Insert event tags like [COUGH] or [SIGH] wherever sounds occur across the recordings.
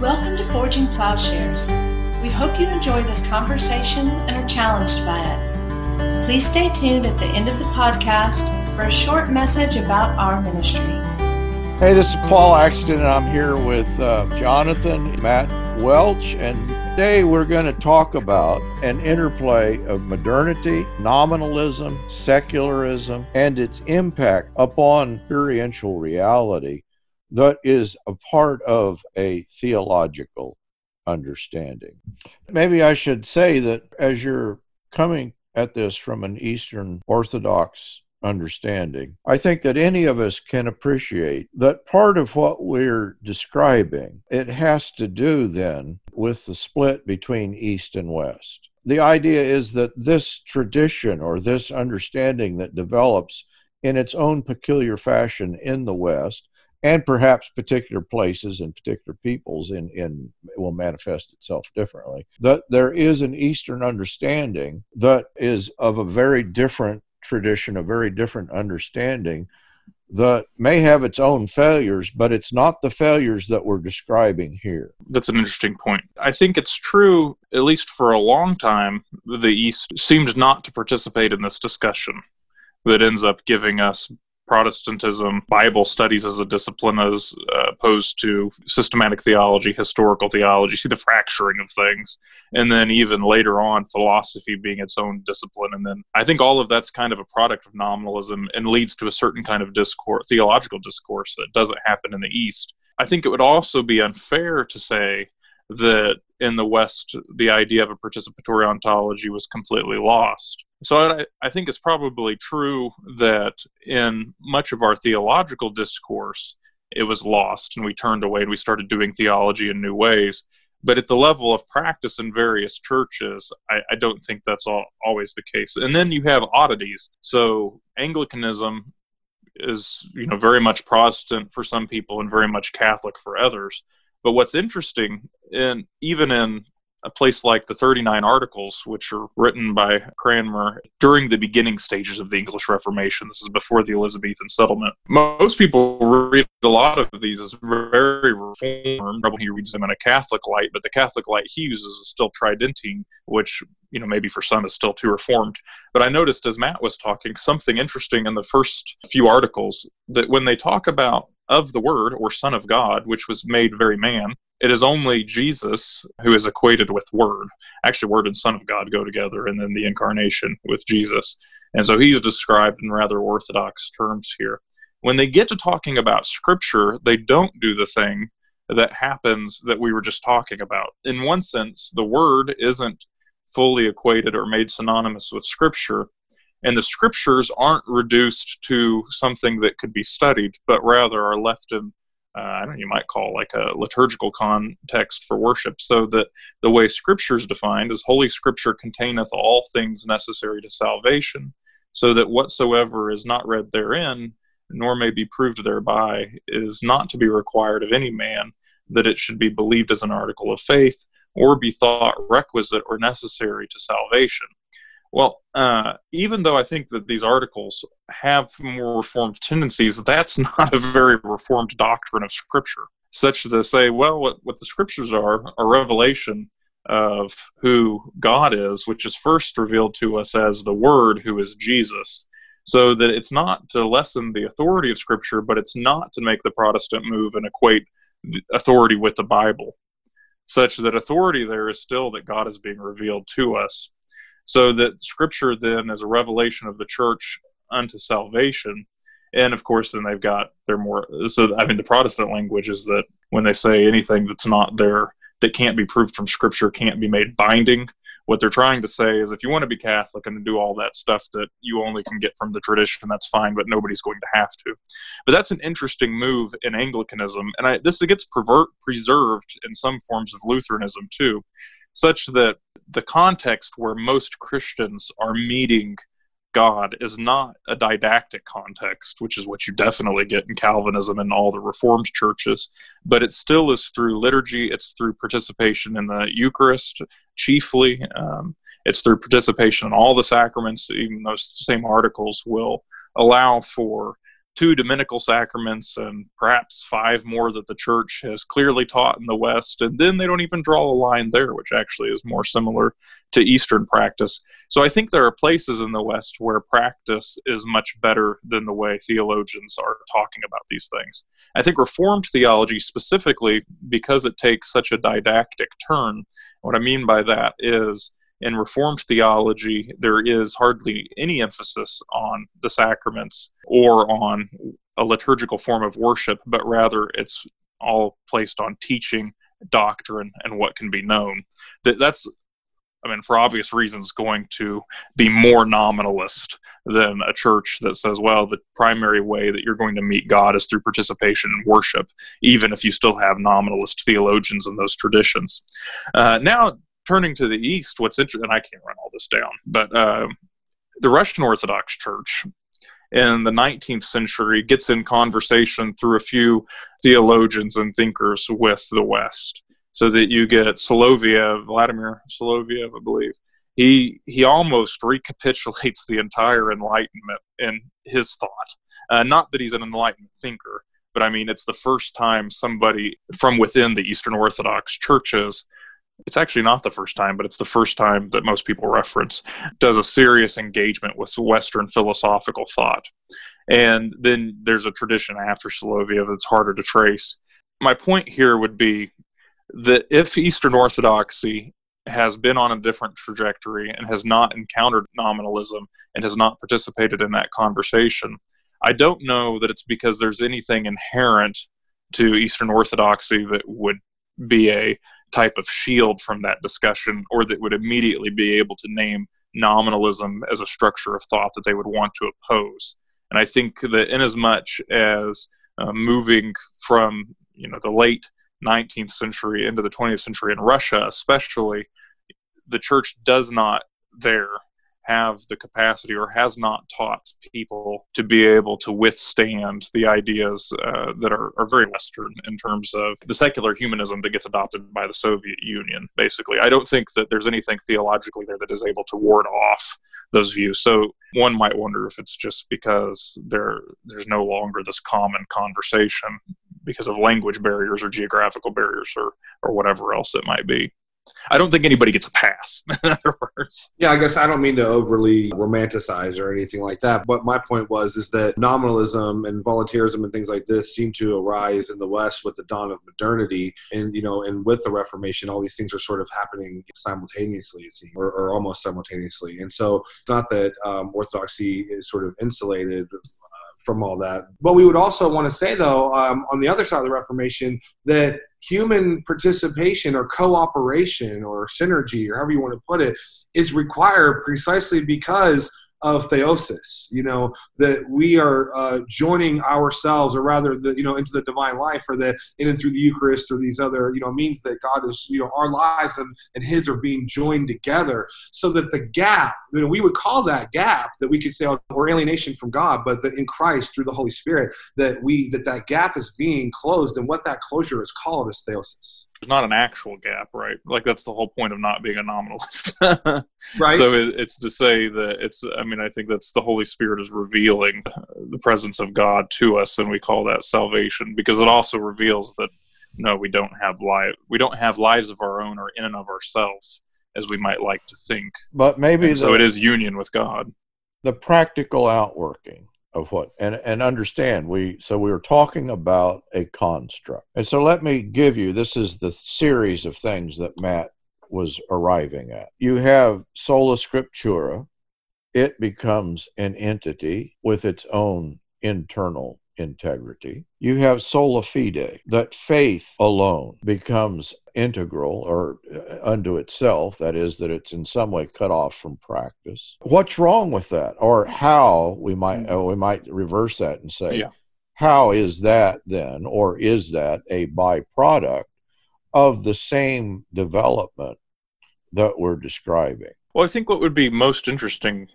Welcome to Forging Plowshares. We hope you enjoy this conversation and are challenged by it. Please stay tuned at the end of the podcast for a short message about our ministry. Hey, this is Paul Axton, and I'm here with uh, Jonathan, Matt Welch, and today we're going to talk about an interplay of modernity, nominalism, secularism, and its impact upon experiential reality that is a part of a theological understanding. Maybe I should say that as you're coming at this from an Eastern Orthodox understanding, I think that any of us can appreciate that part of what we're describing, it has to do then with the split between East and West. The idea is that this tradition or this understanding that develops in its own peculiar fashion in the West and perhaps particular places and particular peoples in, in will manifest itself differently. That there is an Eastern understanding that is of a very different tradition, a very different understanding that may have its own failures, but it's not the failures that we're describing here. That's an interesting point. I think it's true, at least for a long time, the East seemed not to participate in this discussion that ends up giving us Protestantism, Bible studies as a discipline as uh, opposed to systematic theology, historical theology, see the fracturing of things. And then even later on, philosophy being its own discipline. And then I think all of that's kind of a product of nominalism and leads to a certain kind of discourse, theological discourse that doesn't happen in the East. I think it would also be unfair to say that in the West, the idea of a participatory ontology was completely lost. So I, I, think it's probably true that in much of our theological discourse, it was lost and we turned away and we started doing theology in new ways. But at the level of practice in various churches, I, I don't think that's all, always the case. And then you have oddities. So Anglicanism is, you know, very much Protestant for some people and very much Catholic for others. But what's interesting, and even in a place like the 39 Articles, which are written by Cranmer during the beginning stages of the English Reformation. This is before the Elizabethan settlement. Most people read a lot of these as very reformed. Probably he reads them in a Catholic light, but the Catholic light he uses is still Tridentine, which you know maybe for some is still too reformed. But I noticed as Matt was talking something interesting in the first few articles that when they talk about of the Word or Son of God, which was made very man, it is only Jesus who is equated with Word. Actually, Word and Son of God go together, and then the incarnation with Jesus. And so he's described in rather orthodox terms here. When they get to talking about Scripture, they don't do the thing that happens that we were just talking about. In one sense, the Word isn't fully equated or made synonymous with Scripture, and the Scriptures aren't reduced to something that could be studied, but rather are left in uh, I don't know, you might call like a liturgical context for worship, so that the way Scripture is defined is Holy Scripture containeth all things necessary to salvation, so that whatsoever is not read therein, nor may be proved thereby, is not to be required of any man, that it should be believed as an article of faith, or be thought requisite or necessary to salvation. Well, uh, even though I think that these articles have more reformed tendencies, that's [LAUGHS] not a very reformed doctrine of Scripture. Such as to say, well, what, what the Scriptures are, a revelation of who God is, which is first revealed to us as the Word, who is Jesus. So that it's not to lessen the authority of Scripture, but it's not to make the Protestant move and equate authority with the Bible, such that authority there is still that God is being revealed to us so that scripture then is a revelation of the church unto salvation. And of course then they've got their more so i mean the protestant language is that when they say anything that's not there that can't be proved from scripture can't be made binding what they're trying to say is if you want to be catholic and do all that stuff that you only can get from the tradition that's fine but nobody's going to have to. But that's an interesting move in anglicanism and I, this gets pervert, preserved in some forms of lutheranism too such that the context where most Christians are meeting God is not a didactic context, which is what you definitely get in Calvinism and all the Reformed churches, but it still is through liturgy, it's through participation in the Eucharist chiefly, um, it's through participation in all the sacraments, even those same articles will allow for two dominical sacraments and perhaps five more that the church has clearly taught in the West. And then they don't even draw a line there, which actually is more similar to Eastern practice. So I think there are places in the West where practice is much better than the way theologians are talking about these things. I think Reformed theology, specifically because it takes such a didactic turn, what I mean by that is in Reformed theology, there is hardly any emphasis on the sacraments or on a liturgical form of worship, but rather it's all placed on teaching, doctrine, and what can be known. That that's, I mean, for obvious reasons, going to be more nominalist than a church that says, well, the primary way that you're going to meet God is through participation in worship, even if you still have nominalist theologians in those traditions. Uh, now, turning to the east, what's interesting, and I can't run all this down, but uh, the Russian Orthodox Church in the 19th century gets in conversation through a few theologians and thinkers with the West. So that you get Soloviev, Vladimir Soloviev, I believe. He he almost recapitulates the entire Enlightenment in his thought. Uh, not that he's an Enlightenment thinker, but I mean it's the first time somebody from within the Eastern Orthodox churches it's actually not the first time, but it's the first time that most people reference, does a serious engagement with Western philosophical thought. And then there's a tradition after Soloviev that's harder to trace. My point here would be that if Eastern Orthodoxy has been on a different trajectory and has not encountered nominalism and has not participated in that conversation, I don't know that it's because there's anything inherent to Eastern Orthodoxy that would be a type of shield from that discussion or that would immediately be able to name nominalism as a structure of thought that they would want to oppose. And I think that inasmuch as uh, moving from you know the late 19th century into the 20th century in Russia, especially, the church does not there have the capacity or has not taught people to be able to withstand the ideas uh, that are, are very Western in terms of the secular humanism that gets adopted by the Soviet Union, basically. I don't think that there's anything theologically there that is able to ward off those views. So one might wonder if it's just because there there's no longer this common conversation because of language barriers or geographical barriers or or whatever else it might be. I don't think anybody gets a pass. [LAUGHS] in other words, yeah, I guess I don't mean to overly romanticize or anything like that, but my point was is that nominalism and voluntarism and things like this seem to arise in the West with the dawn of modernity, and you know, and with the Reformation, all these things are sort of happening simultaneously, seems, or, or almost simultaneously. And so, it's not that um, Orthodoxy is sort of insulated from all that. But we would also want to say, though, um, on the other side of the Reformation, that human participation or cooperation or synergy, or however you want to put it, is required precisely because of theosis you know that we are uh, joining ourselves or rather the you know into the divine life or the in and through the eucharist or these other you know means that god is you know our lives and, and his are being joined together. So that the gap you know we would call that gap that we could say oh, or alienation from god but that in christ through the holy spirit that we that that gap is being closed and what that closure is called is theosis there's not an actual gap, right? Like that's the whole point of not being a nominalist, [LAUGHS] right? So it, it's to say that it's. I mean, I think that's the Holy Spirit is revealing the presence of God to us, and we call that salvation because it also reveals that no, we don't have life. We don't have lives of our own or in and of ourselves as we might like to think. But maybe the, so. It is union with God. The practical outworking of what and and understand we so we were talking about a construct. And so let me give you this is the series of things that matt was arriving at. You have sola scriptura. It becomes an entity with its own internal integrity. You have sola fide, that faith alone becomes integral or uh, unto itself, that is, that it's in some way cut off from practice. What's wrong with that? Or how we might mm. uh, we might reverse that and say, yeah. how is that then, or is that a byproduct of the same development that we're describing? Well, I think what would be most interesting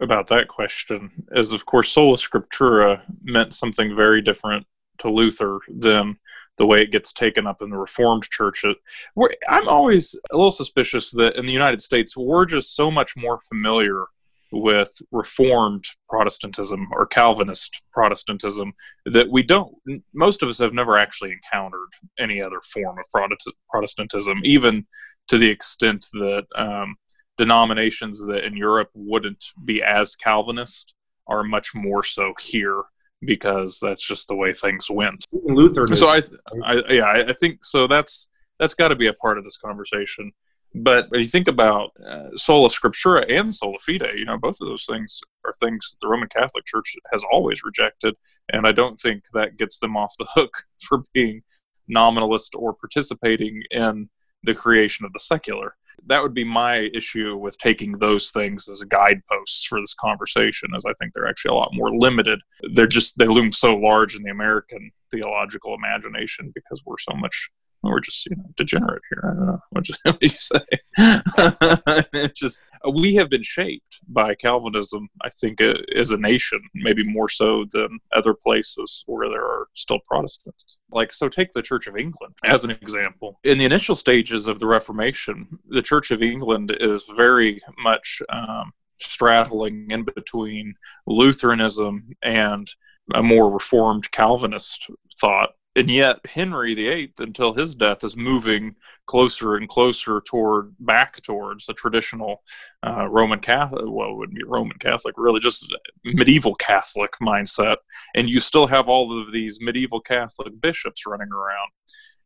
about that question is, of course, sola scriptura meant something very different to Luther than the way it gets taken up in the Reformed Church. I'm always a little suspicious that in the United States, we're just so much more familiar with Reformed Protestantism or Calvinist Protestantism that we don't, most of us have never actually encountered any other form of Protestantism, even to the extent that um, denominations that in Europe wouldn't be as Calvinist are much more so here because that's just the way things went. Lutheran. So I, I yeah, I think so. That's that's got to be a part of this conversation. But when you think about uh, sola scriptura and sola fide, you know, both of those things are things the Roman Catholic Church has always rejected, and I don't think that gets them off the hook [LAUGHS] for being nominalist or participating in the creation of the secular that would be my issue with taking those things as guideposts for this conversation as i think they're actually a lot more limited. They're just they loom so large in the american theological imagination because we're so much we're just you know degenerate here. I don't know what, just, [LAUGHS] what you say. it's [LAUGHS] [LAUGHS] just we have been shaped by Calvinism. I think uh, as a nation, maybe more so than other places where there are still Protestants. Like so, take the Church of England as an example. In the initial stages of the Reformation, the Church of England is very much um, straddling in between Lutheranism and a more reformed Calvinist thought and yet Henry VIII, until his death, is moving closer and closer toward back towards a traditional uh, Roman Catholic. Well, it wouldn't be Roman Catholic, really, just medieval Catholic mindset. And you still have all of these medieval Catholic bishops running around.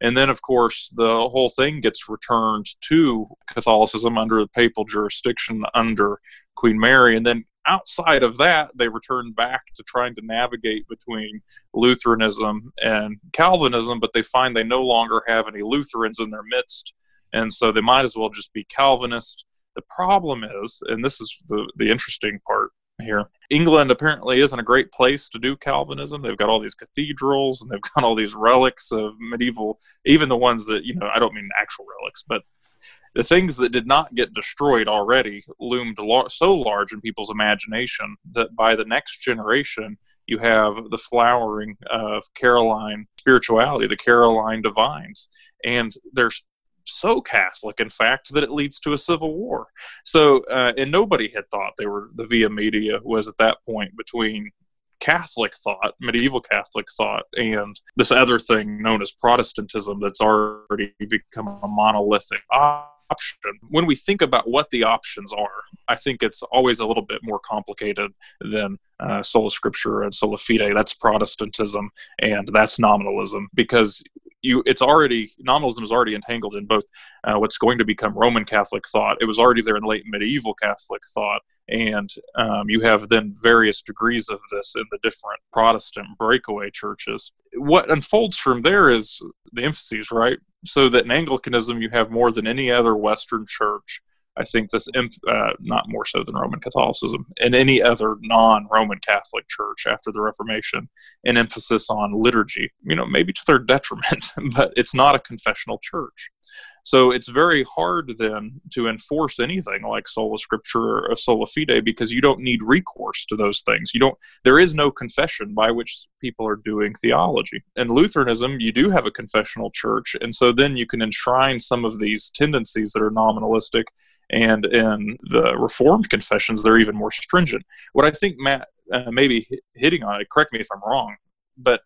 And then, of course, the whole thing gets returned to Catholicism under the papal jurisdiction under Queen Mary. And then outside of that, they return back to trying to navigate between Lutheranism and Calvinism, but they find they no longer have any Lutherans in their midst, and so they might as well just be Calvinist. The problem is, and this is the, the interesting part here, England apparently isn't a great place to do Calvinism. They've got all these cathedrals and they've [LAUGHS] got all these relics of medieval, even the ones that, you know, I don't mean actual relics, but the things that did not get destroyed already loomed lar- so large in people's imagination that by the next generation, you have the flowering of Caroline spirituality, the Caroline divines. And they're so Catholic, in fact, that it leads to a civil war. So, uh, and nobody had thought they were the Via Media was at that point between Catholic thought, medieval Catholic thought, and this other thing known as Protestantism that's already become a monolithic option. When we think about what the options are, I think it's always a little bit more complicated than uh, sola scriptura and sola fide. That's Protestantism and that's nominalism because you it's already nominalism is already entangled in both uh, what's going to become Roman Catholic thought. It was already there in late medieval Catholic thought, and um, you have then various degrees of this in the different Protestant breakaway churches. What unfolds from there is the emphases, right? So that in Anglicanism you have more than any other Western church I think this, uh, not more so than Roman Catholicism, and any other non Roman Catholic church after the Reformation, an emphasis on liturgy, you know, maybe to their detriment, [LAUGHS] but it's not a confessional church. So it's very hard then to enforce anything like sola scriptura or sola fide because you don't need recourse to those things. You don't. There is no confession by which people are doing theology. In Lutheranism, you do have a confessional church, and so then you can enshrine some of these tendencies that are nominalistic. And in the Reformed confessions, they're even more stringent. What I think Matt uh, maybe hitting on it. Correct me if I'm wrong, but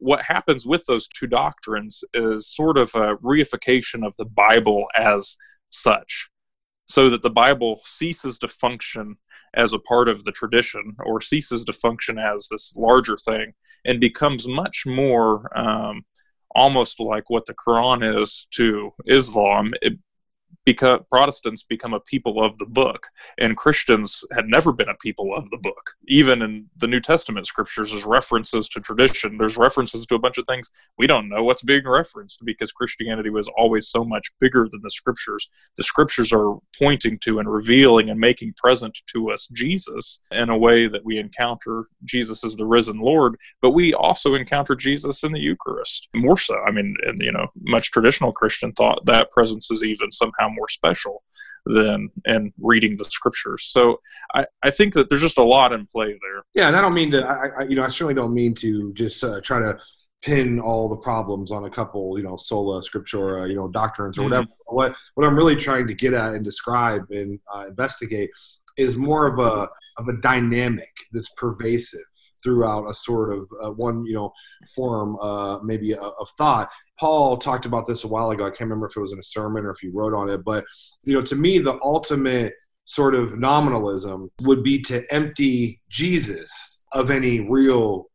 what happens with those two doctrines is sort of a reification of the Bible as such, so that the Bible ceases to function as a part of the tradition or ceases to function as this larger thing and becomes much more um, almost like what the Quran is to Islam. It because Protestants become a people of the book, and Christians had never been a people of the book. Even in the New Testament scriptures, there's references to tradition. There's references to a bunch of things we don't know what's being referenced because Christianity was always so much bigger than the scriptures. The scriptures are pointing to and revealing and making present to us Jesus in a way that we encounter Jesus as the risen Lord, but we also encounter Jesus in the Eucharist more so. I mean, and you know, much traditional Christian thought that presence is even somehow more special than and reading the scriptures. So I, I think that there's just a lot in play there. Yeah, and I don't mean to. I, I you know I certainly don't mean to just uh, try to pin all the problems on a couple you know sola scriptura you know doctrines or mm-hmm. whatever. What what I'm really trying to get at and describe and uh, investigate is more of a of a dynamic that's pervasive throughout a sort of uh, one you know form uh, maybe of, thought paul talked about this a while ago i can't remember if it was in a sermon or if he wrote on it but you know to me the ultimate sort of nominalism would be to empty jesus of any real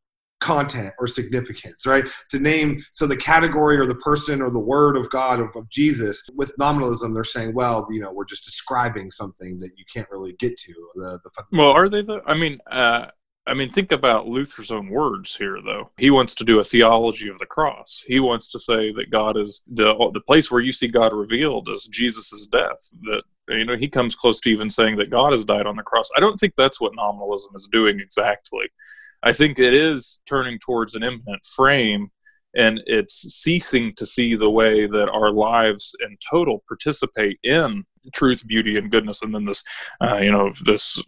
content or significance, right? To name, so the category or the person or the word of God of, of, Jesus, with nominalism, they're saying, well, you know, we're just describing something that you can't really get to. The, the well, are they the, I mean, uh, I mean, think about Luther's own words here, though. He wants to do a theology of the cross. He wants to say that God is the the place where you see God revealed is Jesus' death. That you know, he comes close to even saying that God has died on the cross. I don't think that's what nominalism is doing exactly. I think it is turning towards an immanent frame and it's ceasing to see the way that our lives in total participate in truth, beauty, and goodness, and then this, uh, you know, this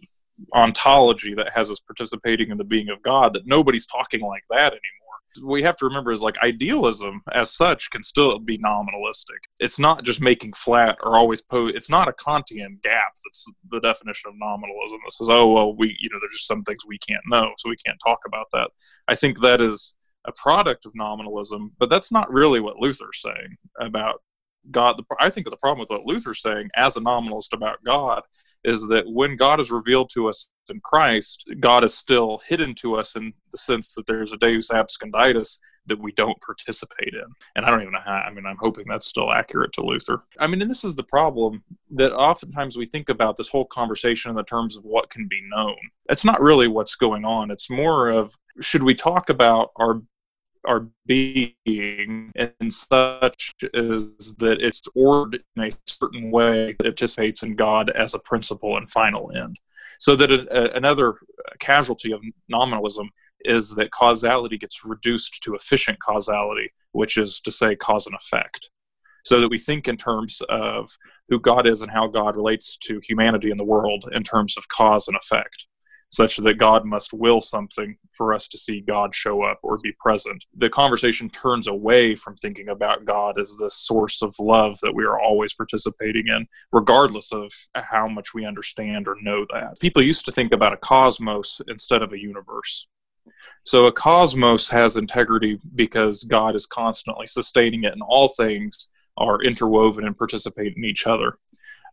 ontology that has us participating in the being of God. That nobody's talking like that anymore we have to remember is like idealism as such can still be nominalistic. It's not just making flat or always pose. It's not a Kantian gap. That's the definition of nominalism. That says, oh well, we you know there's just some things we can't know, so we can't talk about that. I think that is a product of nominalism, but that's not really what Luther's saying about God. I think the problem with what Luther's saying as a nominalist about God is that when God is revealed to us in Christ, God is still hidden to us in the sense that there's a Deus absconditus that we don't participate in. And I don't even know how, I mean, I'm hoping that's still accurate to Luther. I mean, and this is the problem that oftentimes we think about this whole conversation in the terms of what can be known. It's not really what's going on. It's more of should we talk about our our being and such is that it's ordered in a certain way that anticipates in God as a principle and final end. So that a, a, another casualty of nominalism is that causality gets reduced to efficient causality, which is to say cause and effect. So that we think in terms of who God is and how God relates to humanity in the world in terms of cause and effect such that God must will something for us to see God show up or be present. The conversation turns away from thinking about God as the source of love that we are always participating in, regardless of how much we understand or know that. People used to think about a cosmos instead of a universe. So a cosmos has integrity because God is constantly sustaining it, and all things are interwoven and participate in each other.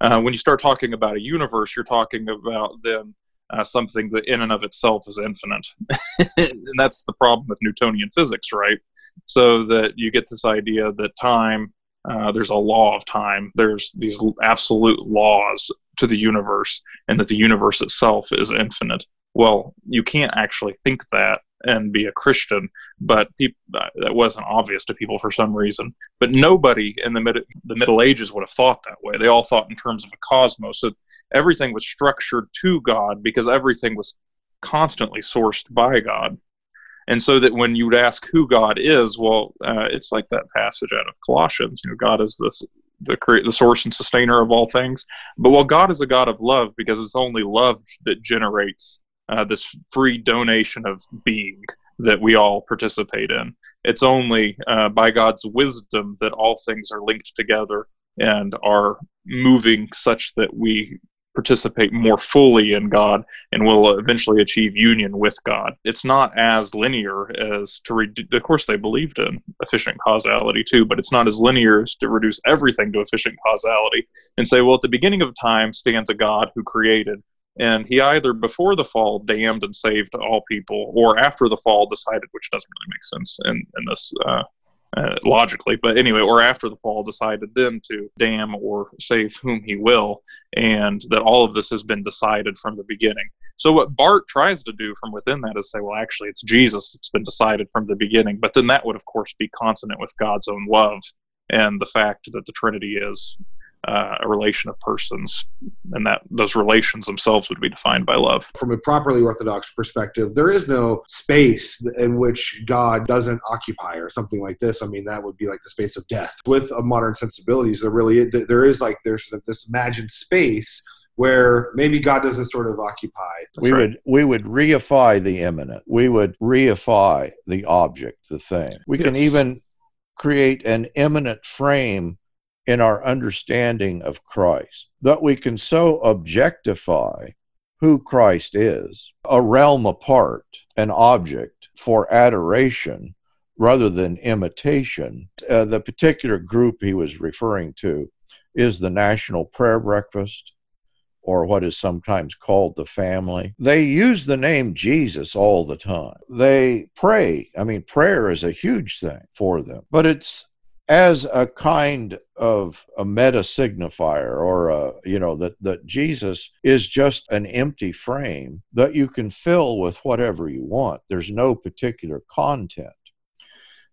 Uh, when you start talking about a universe, you're talking about then uh, something that in and of itself is infinite. [LAUGHS] and that's the problem with Newtonian physics, right? So that you get this idea that time, uh, there's a law of time, there's these absolute laws to the universe, and that the universe itself is infinite. Well, you can't actually think that and be a Christian, but uh, that wasn't obvious to people for some reason. But nobody in the mid, the Middle Ages would have thought that way. They all thought in terms of a cosmos. So everything was structured to God because everything was constantly sourced by God. And so that when you would ask who God is, well, uh, it's like that passage out of Colossians. You know, God is the the the source and sustainer of all things. But well, God is a God of love because it's only love that generates uh, this free donation of being that we all participate in. It's only uh, by God's wisdom that all things are linked together and are moving such that we participate more fully in God and will eventually achieve union with God. It's not as linear as to reduce, of course, they believed in efficient causality too, but it's not as linear as to reduce everything to efficient causality and say, well, at the beginning of time stands a God who created and he either before the fall damned and saved all people or after the fall decided which doesn't really make sense in, in this uh, uh, logically but anyway or after the fall decided then to damn or save whom he will and that all of this has been decided from the beginning. So what Barth tries to do from within that is say well actually it's jesus that's been decided from the beginning but then that would of course be consonant with god's own love and the fact that the trinity is uh, a relation of persons, and that those relations themselves would be defined by love. From a properly orthodox perspective, there is no space in which God doesn't occupy, or something like this. I mean, that would be like the space of death. With a modern sensibilities, there really there is like there's this imagined space where maybe God doesn't sort of occupy. we right. would we would reify the immanent. We would reify the object, the thing. We yes. can even create an immanent frame in our understanding of Christ, that we can so objectify who Christ is, a realm apart, an object for adoration rather than imitation. Uh, the particular group he was referring to is the National Prayer Breakfast, or what is sometimes called the family. They use the name Jesus all the time. They pray. I mean, prayer is a huge thing for them, but it's as a kind of a meta signifier or a, you know that that Jesus is just an empty frame that you can fill with whatever you want there's no particular content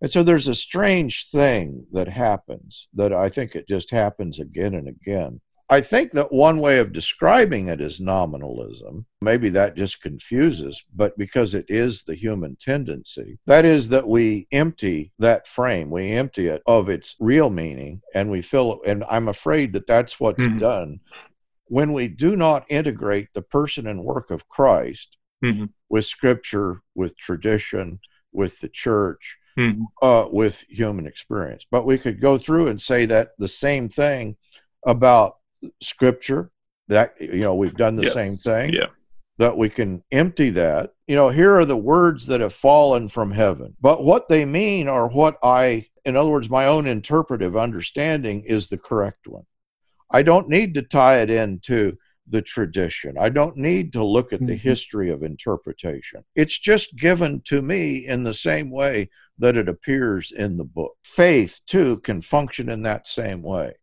and so there's a strange thing that happens that I think it just happens again and again. I think that one way of describing it is nominalism. Maybe that just confuses, but because it is the human tendency, that is that we empty that frame, we empty it of its real meaning, and we fill it. And I'm afraid that that's what's mm-hmm. done when we do not integrate the person and work of Christ mm-hmm. with scripture, with tradition, with the church, mm-hmm. uh, with human experience. But we could go through and say that the same thing about scripture. That you know, we've done the yes. same thing. Yeah. That we can empty that. You know, here are the words that have fallen from heaven, but what they mean are what I, in other words, my own interpretive understanding is the correct one. I don't need to tie it into the tradition. I don't need to look at the mm-hmm. history of interpretation. It's just given to me in the same way that it appears in the book. Faith, too, can function in that same way.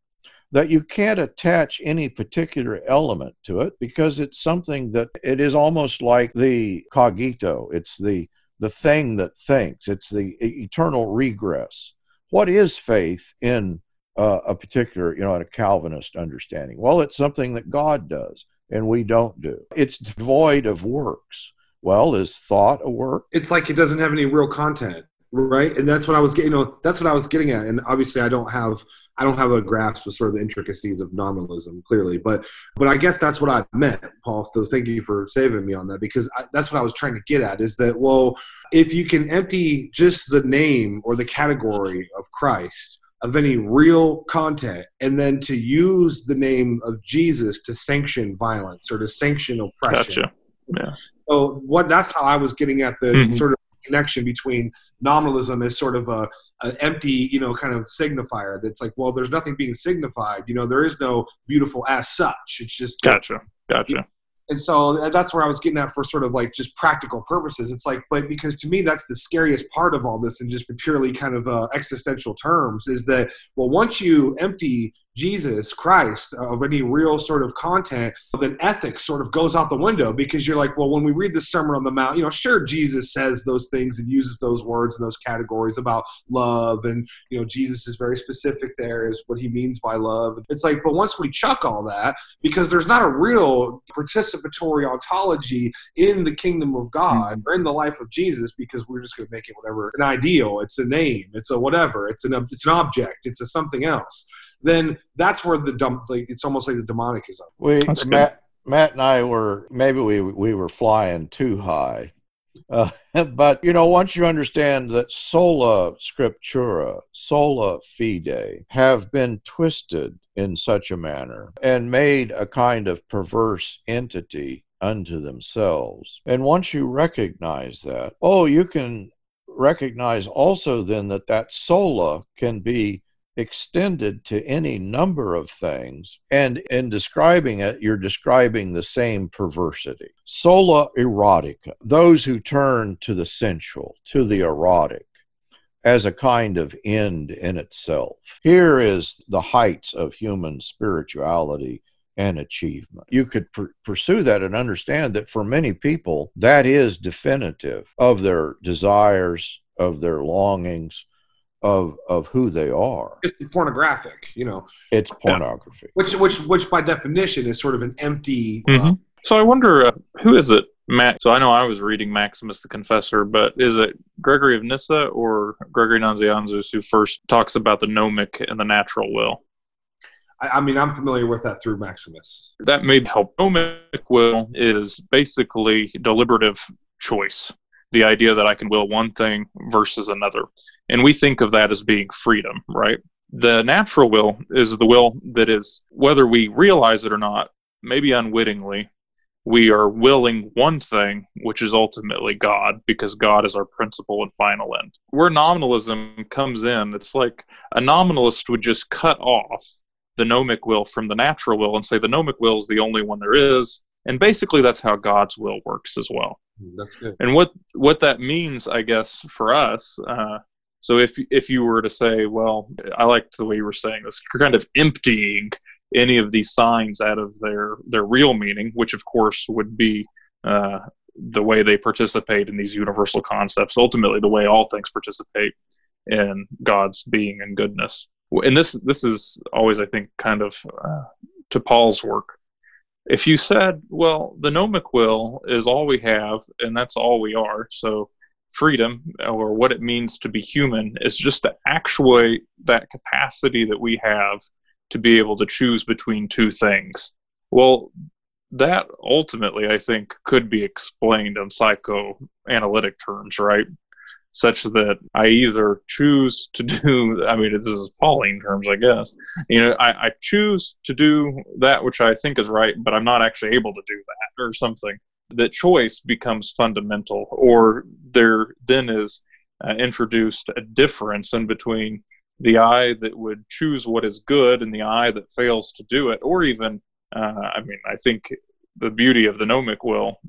That you can't attach any particular element to it because it's something that it is almost like the cogito. It's the the thing that thinks. It's the eternal regress. What is faith in uh, a particular, you know, in a Calvinist understanding? Well, it's something that God does and we don't do. It's devoid of works. Well, is thought a work? It's like it doesn't have any real content right? And that's what i was getting you know that's what i was getting at. And obviously i don't have i don't have a grasp of sort of the intricacies of nominalism clearly. But but i guess that's what i meant paul. So thank you for saving me on that because I, that's what i was trying to get at is that well if you can empty just the name or the category of christ of any real content and then to use the name of jesus to sanction violence or to sanction oppression. Gotcha. yeah. So what that's how i was getting at the mm-hmm. sort of connection between nominalism as sort of a an empty, you know, kind of signifier that's like, well, there's nothing being signified. You know, there is no beautiful as such. It's just gotcha, gotcha. And so that's where I was getting at for sort of like just practical purposes. It's like, but because to me, that's the scariest part of all this, and just purely kind of uh, existential terms, is that well, once you empty Jesus Christ of any real sort of content, then ethics sort of goes out the window because you're like, well, when we read the Sermon on the Mount, you know, sure, Jesus says those things and uses those words and those categories about love, and you know, Jesus is very specific there is what he means by love. It's like, but once we chuck all that, because there's not a real participatory ontology in the kingdom of God or in the life of Jesus, because we're just going to make it whatever. An ideal, it's a name, it's a whatever, it's an it's an object, it's a something else then that's where the dump like it's almost like the demonic is up. We Matt Matt and I were maybe we we were flying too high. Uh, [LAUGHS] but you know, once you understand that sola scriptura, sola fide have been twisted in such a manner and made a kind of perverse entity unto themselves. And once you recognize that, oh, you can recognize also then that that sola can be extended to any number of things. And in describing it, you're describing the same perversity. Sola erotica, those who turn to the sensual, to the erotic, as a kind of end in itself. Here is the heights of human spirituality and achievement. You could pr- pursue that and understand that for many people, that is definitive of their desires, of their longings, of of who they are. It's pornographic, you know. It's pornography, which which which by definition is sort of an empty. Uh, mm-hmm. Uh, so I wonder uh, who is it, Matt? So I know I was reading Maximus the Confessor, but is it Gregory of Nyssa or Gregory Nazianzus who first talks about the gnomic and the natural will? I, I mean, I'm familiar with that through Maximus. That may help. Gnomic will is basically deliberative choice the idea that I can will one thing versus another. And we think of that as being freedom, right? The natural will is the will that is, whether we realize it or not, maybe unwittingly, we are willing one thing, which is ultimately God, because God is our principal and final end. Where nominalism comes in, it's like a nominalist would just cut off the gnomic will from the natural will and say the gnomic will is the only one there is. And basically, that's how God's will works as well. Hmm, that's good. And what what that means, I guess, for us. Uh, so if if you were to say, well, I liked the way you were saying this, you're kind of emptying any of these signs out of their their real meaning, which of course would be uh, the way they participate in these universal concepts. Ultimately, the way all things participate in God's being and goodness. And this this is always, I think, kind of uh, to Paul's work. If you said, well, the gnomic will is all we have, and that's all we are, so freedom or what it means to be human is just to actuate that capacity that we have to be able to choose between two things. Well, that ultimately, I think, could be explained in psychoanalytic terms, right? Such that I either choose to do, I mean, this is Pauline terms, I guess. You know, I, I choose to do that which I think is right, but I'm not actually able to do that or something. That choice becomes fundamental, or there then is uh, introduced a difference in between the I that would choose what is good and the I that fails to do it, or even, uh, I mean, I think the beauty of the gnomic will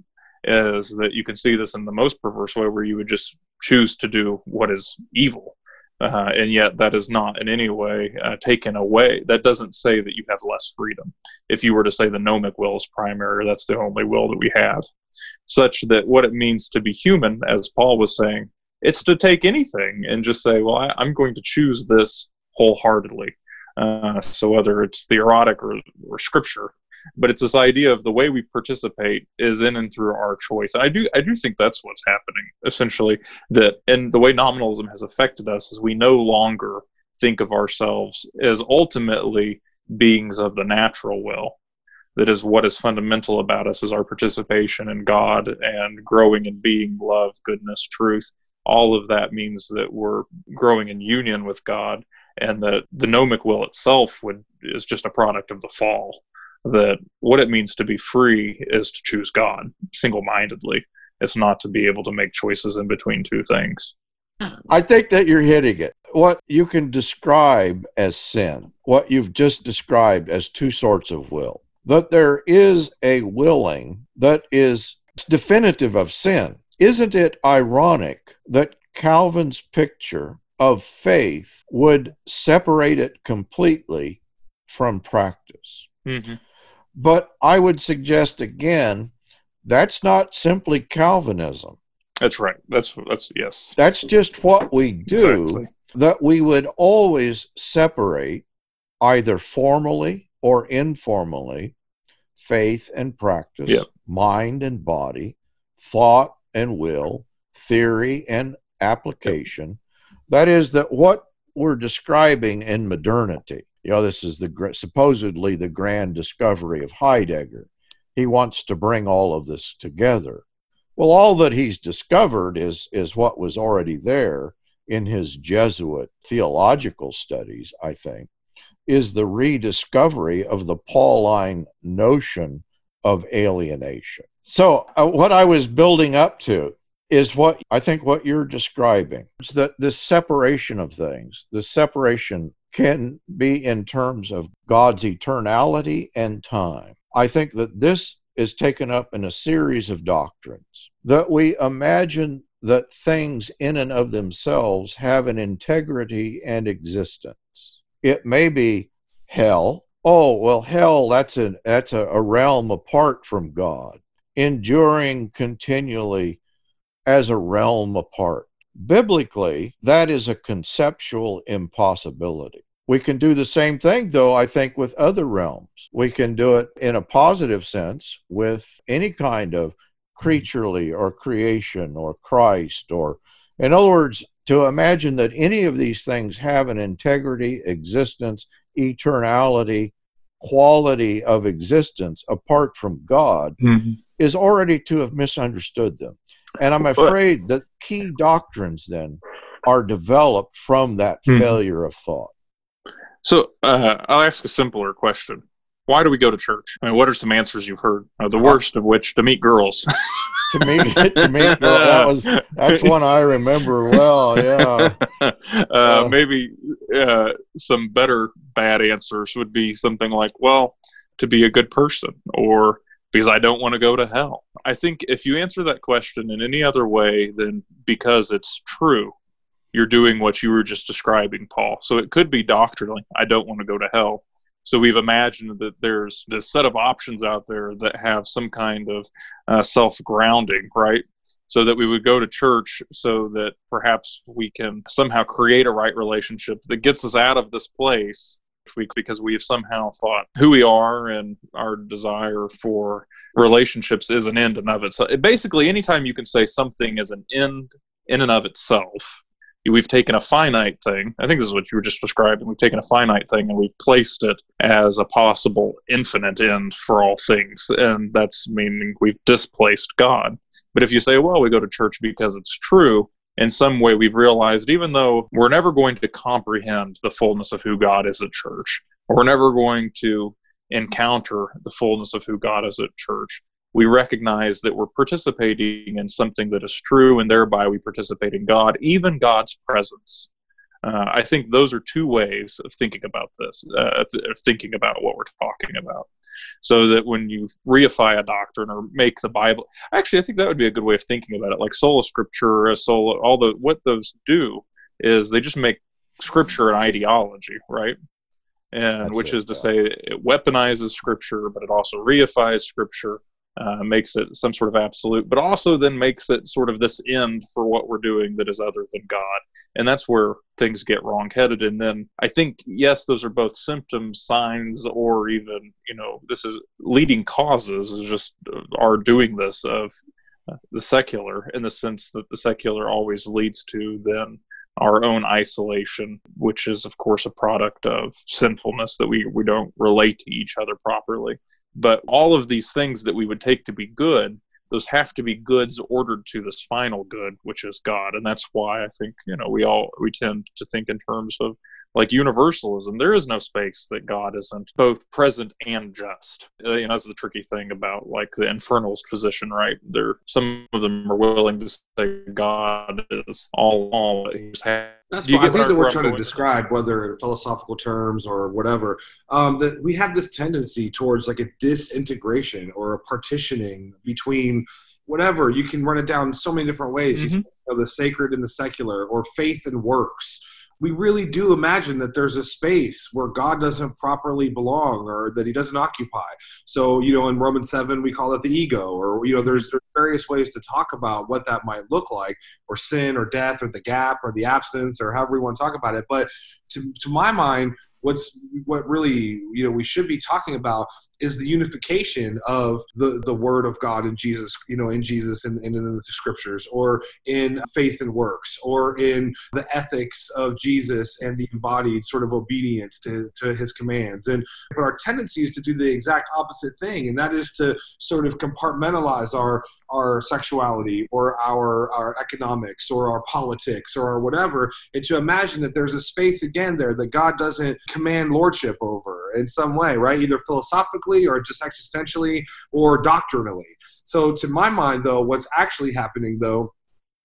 is that you can see this in the most perverse way where you would just choose to do what is evil. Uh, and yet that is not in any way uh, taken away. That doesn't say that you have less freedom. If you were to say the gnomic will is primary, that's the only will that we have, such that what it means to be human, as Paul was saying, it's to take anything and just say, well, I, am going to choose this wholeheartedly. Uh, so whether it's theoretic or, or scripture, but it's this idea of the way we participate is in and through our choice. I do I do think that's what's happening essentially. That and the way nominalism has affected us is we no longer think of ourselves as ultimately beings of the natural will. That is what is fundamental about us is our participation in God and growing in being love, goodness, truth all of that means that we're growing in union with God, and that the gnomic will itself would is just a product of the fall. That what it means to be free is to choose God single-mindedly. It's not to be able to make choices in between two things. I think that you're hitting it. What you can describe as sin, what you've just described as two sorts of will, that there is a willing that is definitive of sin. Isn't it ironic that Calvin's picture of faith would separate it completely from practice? Mm-hmm. But I would suggest again, that's not simply Calvinism. That's right. That's that's yes. That's just what we do. Exactly. That we would always separate either formally or informally faith and practice, yep. mind and body, thought and will, theory and application. That is, that what we're describing in modernity, you know, this is the supposedly the grand discovery of Heidegger. He wants to bring all of this together. Well, all that he's discovered is is what was already there in his Jesuit theological studies, I think, is the rediscovery of the Pauline notion of alienation. So, uh, what I was building up to is what I think what you're describing. It's that this separation of things, the separation can be in terms of God's eternality and time. I think that this is taken up in a series of doctrines that we imagine that things in and of themselves have an integrity and existence. It may be hell. Oh, well, hell, that's, an, that's a, a realm apart from God enduring continually as a realm apart. Biblically, that is a conceptual impossibility. We can do the same thing, though, I think, with other realms. We can do it in a positive sense with any kind of creaturely or creation or Christ, or, in other words, to imagine that any of these things have an integrity, existence, eternality, quality of existence apart from God mm-hmm. is already to have misunderstood them. And I'm afraid that key doctrines then are developed from that mm-hmm. failure of thought. So uh, I'll ask a simpler question. why do we go to church? I mean, what are some answers you've heard? Uh, the worst of which to meet girls. [LAUGHS] to meet to meet girls. That was that's one I remember well. Yeah. [LAUGHS] Uh, uh, maybe uh, some better bad answers would be something like, "Well, to be a good person," or because I don't want to go to hell. I think if you answer that question in any other way than because it's true, you're doing what you were just describing, Paul. So it could be doctrinally, I don't want to go to hell. So we've imagined that there's this set of options out there that have some kind of uh, self grounding, right? So that we would go to church so that perhaps we can somehow create a right relationship that gets us out of this place week because we have somehow thought who we are and our desire for relationships is an end in of itself. Basically, anytime you can say something is an end in and of itself, we've taken a finite thing. I think this is what you were just describing. We've taken a finite thing and we've placed it as a possible infinite end for all things. And that's meaning we've displaced God. But if you say, well, we go to church because it's true, in some way we've realized even though we're never going to comprehend the fullness of who God is at church, or we're never going to encounter the fullness of who God is at church, we recognize that we're participating in something that is true, and thereby we participate in God, even God's presence. Uh, I think those are two ways of thinking about this, uh, of thinking about what we're talking about. So that when you reify a doctrine or make the Bible, actually, I think that would be a good way of thinking about it. Like sola scriptura, sola, all the what those do is they just make scripture an ideology, right? And That's which it, is to yeah. say, it weaponizes scripture, but it also reifies scripture uh, makes it some sort of absolute, but also then makes it sort of this end for what we're doing that is other than God. And that's where things get wrong-headed. And then I think, yes, those are both symptoms, signs, or even, you know, this is leading causes is just uh, are doing this of uh, the secular in the sense that the secular always leads to then our own isolation, which is, of course, a product of sinfulness that we, we don't relate to each other properly. But all of these things that we would take to be good, those have to be goods ordered to this final good, which is God. And that's why I think, you know, we all we tend to think in terms of like universalism. There is no space that God isn't both present and just. Uh, you know, that's the tricky thing about like the infernalist position, right? There, some of them are willing to say God is all all. He's that's what I think that we're trying to describe, whether in philosophical terms or whatever, um, that we have this tendency towards like a disintegration or a partitioning between whatever. You can run it down so many different ways. Mm-hmm. You know, the sacred and the secular, or faith and works we really do imagine that there's a space where God doesn't properly belong or that he doesn't occupy. So, you know, in Romans 7, we call it the ego, or, you know, there's, there's various ways to talk about what that might look like, or sin, or death, or the gap, or the absence, or however we want to talk about it. But to, to my mind, what's what really you know we should be talking about is the unification of the the word of God in Jesus, you know, in Jesus and, and, in the scriptures, or in faith and works, or in the ethics of Jesus and the embodied sort of obedience to, to his commands. And but our tendency is to do the exact opposite thing, and that is to sort of compartmentalize our our sexuality or our our economics or our politics or our whatever, and to imagine that there's a space again there that God doesn't command lordship over in some way, right? Either philosophically or just existentially or doctrinally. So, to my mind, though, what's actually happening, though,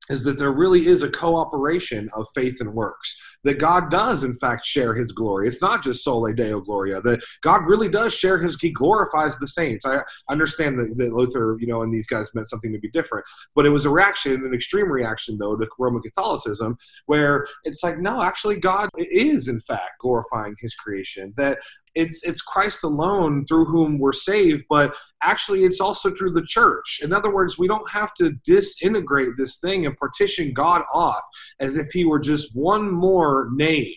is that there really is a cooperation of faith and works. That God does, in fact, share his glory. It's not just soli Deo gloria. That God really does share his, he glorifies the saints. I understand that, that Luther, you know, and these guys meant something to be different, but it was a reaction, an extreme reaction, though, to Roman Catholicism, where it's like, no, actually, God is, in fact, glorifying his creation. That it's it's Christ alone through whom we're saved, but actually it's also through the church. In other words, we don't have to disintegrate this thing and partition God off as if he were just one more name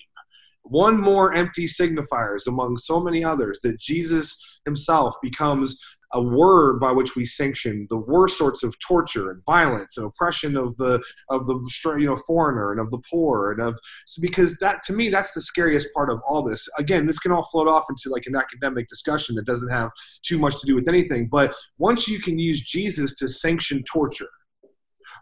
one more empty signifiers among so many others that Jesus himself becomes a word by which we sanction the worst sorts of torture and violence and oppression of the of the you know foreigner and of the poor and of because that to me that's the scariest part of all this. Again this can all float off into like an academic discussion that doesn't have too much to do with anything but once you can use jesus to sanction torture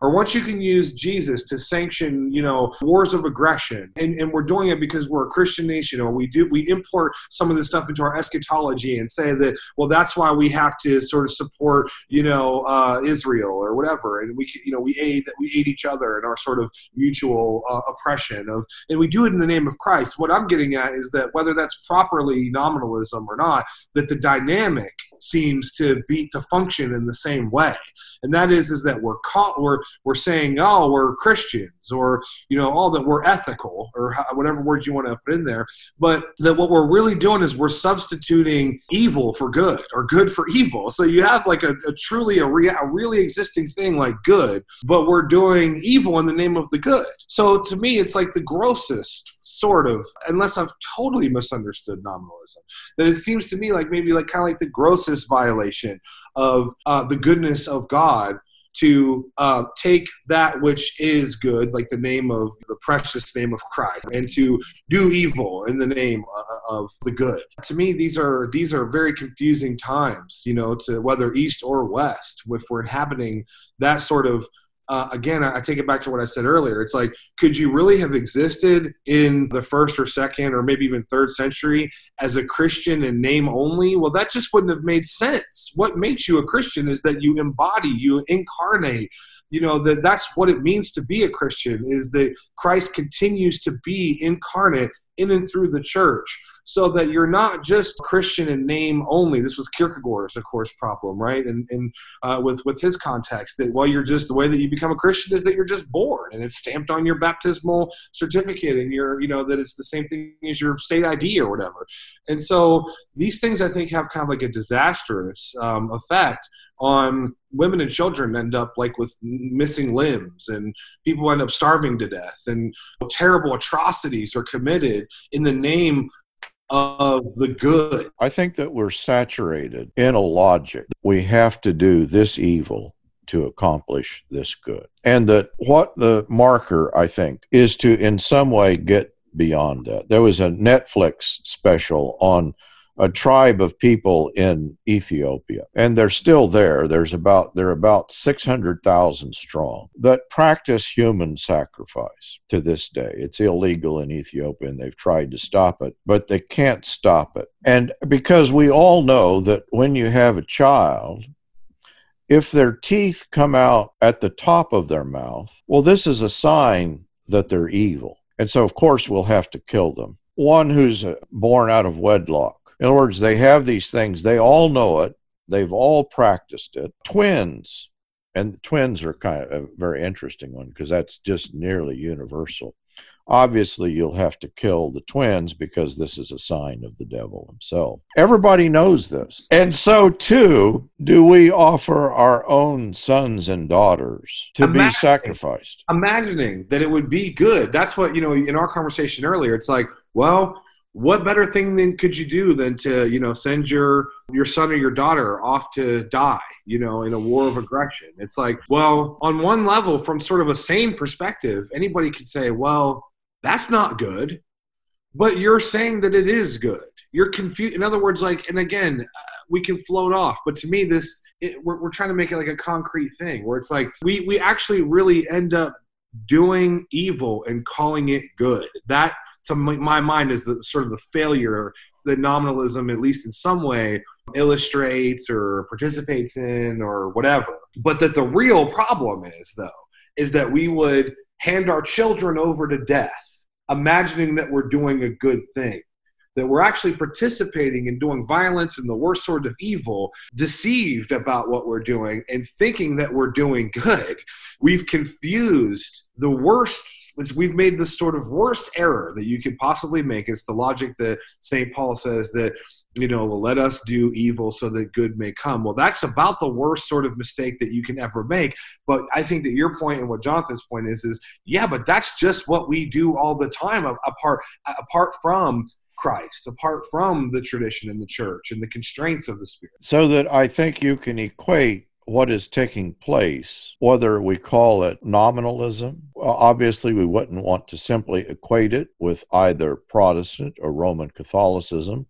or once you can use Jesus to sanction, you know, wars of aggression, and, and we're doing it because we're a Christian nation, or we do we import some of this stuff into our eschatology and say that, well, that's why we have to sort of support, you know, uh, Israel or whatever, and we, you know, we aid we aid each other in our sort of mutual uh, oppression of, and we do it in the name of Christ. What I'm getting at is that whether that's properly nominalism or not, that the dynamic seems to be to function in the same way, and that is is that we're caught, we're we're saying, oh, we're Christians, or you know, all that we're ethical, or whatever words you want to put in there, but that what we're really doing is we're substituting evil for good, or good for evil. So you have like a, a truly a, rea- a really existing thing like good, but we're doing evil in the name of the good. So to me, it's like the grossest sort of, unless I've totally misunderstood nominalism, that it seems to me like maybe like kind of like the grossest violation of uh, the goodness of God to uh, take that which is good, like the name of the precious name of Christ, and to do evil in the name uh, of the good. To me, these are these are very confusing times. You know, to whether east or west, if we're inhabiting that sort of uh, again, I, take it back to what I said earlier. It's like, could you really have existed in the first or second or maybe even third century as a Christian in name only? Well, that just wouldn't have made sense. What makes you a Christian is that you embody, you incarnate. You know that that's what it means to be a Christian is that Christ continues to be incarnate in and through the church so that you're not just Christian in name only. This was Kierkegaard's, of course, problem, right? And, and uh, with with his context, that well, you're just the way that you become a Christian is that you're just born, and it's stamped on your baptismal certificate, and you're you know that it's the same thing as your state ID or whatever. And so these things, I think, have kind of like a disastrous um, effect on women and children end up like with missing limbs and people end up starving to death and terrible atrocities are committed in the name of the good. I think that we're saturated in a logic. We have to do this evil to accomplish this good. And that what the marker, I think, is to in some way get beyond that. There was a Netflix special on a tribe of people in Ethiopia, and they're still there. There's about they're about six hundred thousand strong that practice human sacrifice to this day. It's illegal in Ethiopia, and they've tried to stop it, but they can't stop it. And because we all know that when you have a child, if their teeth come out at the top of their mouth, well, this is a sign that they're evil. And so, of course, we'll have to kill them. One who's uh, born out of wedlock in other words, they have these things, they all know it, they've all practiced it. Twins, and twins are kind of a very interesting one because that's just nearly universal. Obviously, you'll have to kill the twins because this is a sign of the devil himself. Everybody knows this. And so, too, do we offer our own sons and daughters to be sacrificed. Imagining that it would be good. That's what, you know, in our conversation earlier, it's like, well, what better thing than could you do than to you know send your your son or your daughter off to die you know in a war of aggression? It's like well on one level from sort of a sane perspective anybody could say well that's not good. But you're saying that it is good. You're confused in other words like and again uh, we can float off but to me this it, we're, we're trying to make it like a concrete thing where it's like we we actually really end up doing evil and calling it good. That to my mind is the sort of the failure that nominalism, at least in some way, illustrates or participates in or whatever. But that the real problem is, though, is that we would hand our children over to death, imagining that we're doing a good thing that we're actually participating in doing violence and the worst sort of evil, deceived about what we're doing and thinking that we're doing good. We've confused the worst, we've made the sort of worst error that you could possibly make. It's the logic that St. Paul says that you know, let us do evil so that good may come. Well, that's about the worst sort of mistake that you can ever make. But I think that your point and what Jonathan's point is, is yeah, but that's just what we do all the time. Apart apart from Christ, apart from the tradition in the church and the constraints of the Spirit. So that I think you can equate what is taking place, whether we call it nominalism. Obviously, we wouldn't want to simply equate it with either Protestant or Roman Catholicism,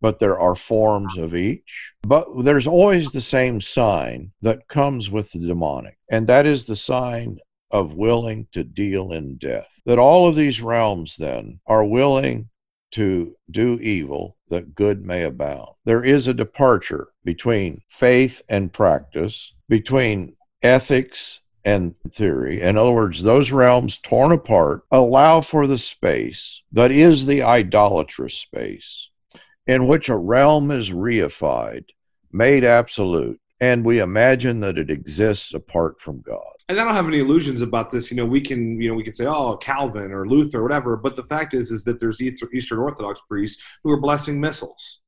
but there are forms of each. But there's always the same sign that comes with the demonic, and that is the sign of willing to deal in death. That all of these realms then are willing to do evil that good may abound. There is a departure between faith and practice, between ethics and theory. In other words, those realms torn apart allow for the space that is the idolatrous space in which a realm is reified, made absolute, and we imagine that it exists apart from God. And I don't have any illusions about this. You know, we can, you know, we can say, oh, Calvin or Luther or whatever. But the fact is, is that there's Eastern Orthodox priests who are blessing missiles.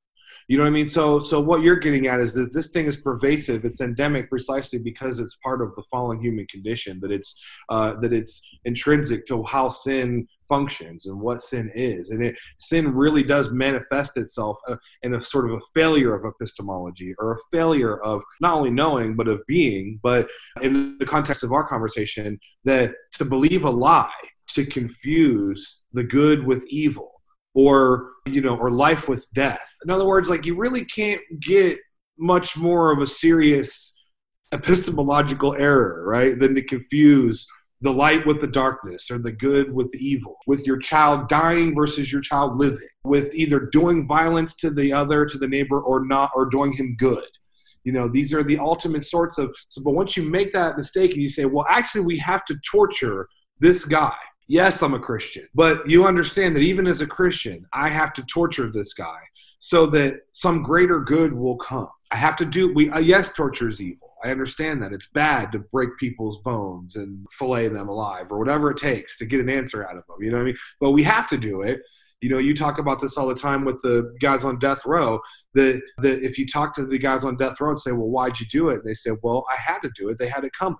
You know what I mean? So, so what you're getting at is that this thing is pervasive. It's endemic precisely because it's part of the fallen human condition. That it's uh, that it's intrinsic to how sin functions and what sin is, and it sin really does manifest itself uh, in a sort of a failure of epistemology or a failure of not only knowing but of being. But in the context of our conversation, that to believe a lie, to confuse the good with evil or you know or life with death in other words like you really can't get much more of a serious epistemological error right than to confuse the light with the darkness or the good with the evil with your child dying versus your child living with either doing violence to the other to the neighbor or not or doing him good you know these are the ultimate sorts of so but once you make that mistake and you say well actually we have to torture this guy yes, I'm a Christian, but you understand that even as a Christian, I have to torture this guy so that some greater good will come. I have to do, we, uh, yes, torture is evil. I understand that. It's bad to break people's bones and fillet them alive or whatever it takes to get an answer out of them. You know what I mean? But we have to do it. You know, you talk about this all the time with the guys on death row. That that if you talk to the guys on death row and say, "Well, why'd you do it?" And they say, "Well, I had to do it. They had it coming."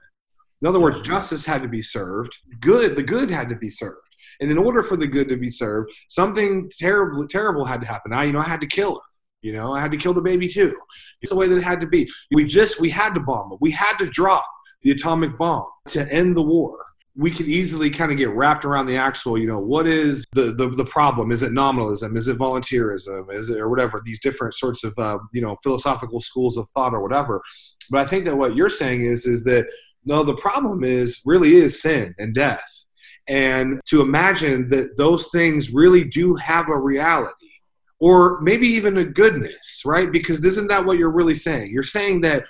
In other words, justice had to be served. Good, the good had to be served. And in order for the good to be served, something terrible, terrible had to happen. I, you know, I had to kill her. You know, I had to kill the baby too. It's the way that it had to be. We just, we had to bomb it. We had to drop the atomic bomb to end the war. We could easily kind of get wrapped around the axle. You know, what is the the, the problem? Is it nominalism? Is it voluntarism? Is it or whatever? These different sorts of uh, you know philosophical schools of thought or whatever. But I think that what you're saying is is that no, the problem is really is sin and death. And to imagine that those things really do have a reality or maybe even a goodness, right? Because isn't that what you're really saying? You're saying that,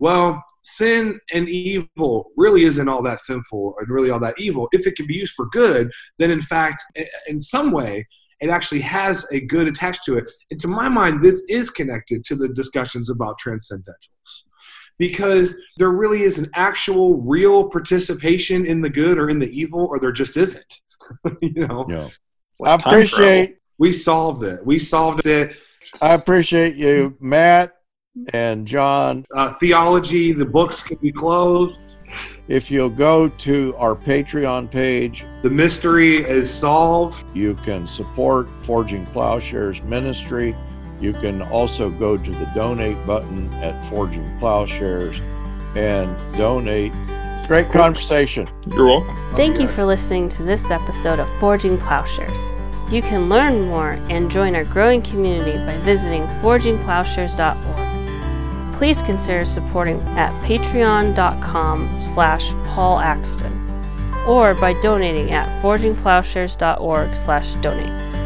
well, sin and evil really isn't all that sinful and really all that evil. If it can be used for good, then in fact, in some way, it actually has a good attached to it. And to my mind, this is connected to the discussions about transcendentals because there really is an actual real participation in the good or in the evil or there just isn't [LAUGHS] you know yeah. Like i appreciate we solved it we solved it i appreciate you matt and john uh, theology the books can be closed if you'll go to our patreon page the mystery is solved you can support forging plowshares ministry you can also go to the donate button at Forging Plowshares and donate. Great conversation. You're welcome. Thank you for listening to this episode of Forging Plowshares. You can learn more and join our growing community by visiting forgingplowshares.org. Please consider supporting at patreon.com slash Paul Axton or by donating at forgingplowshares.org slash donate.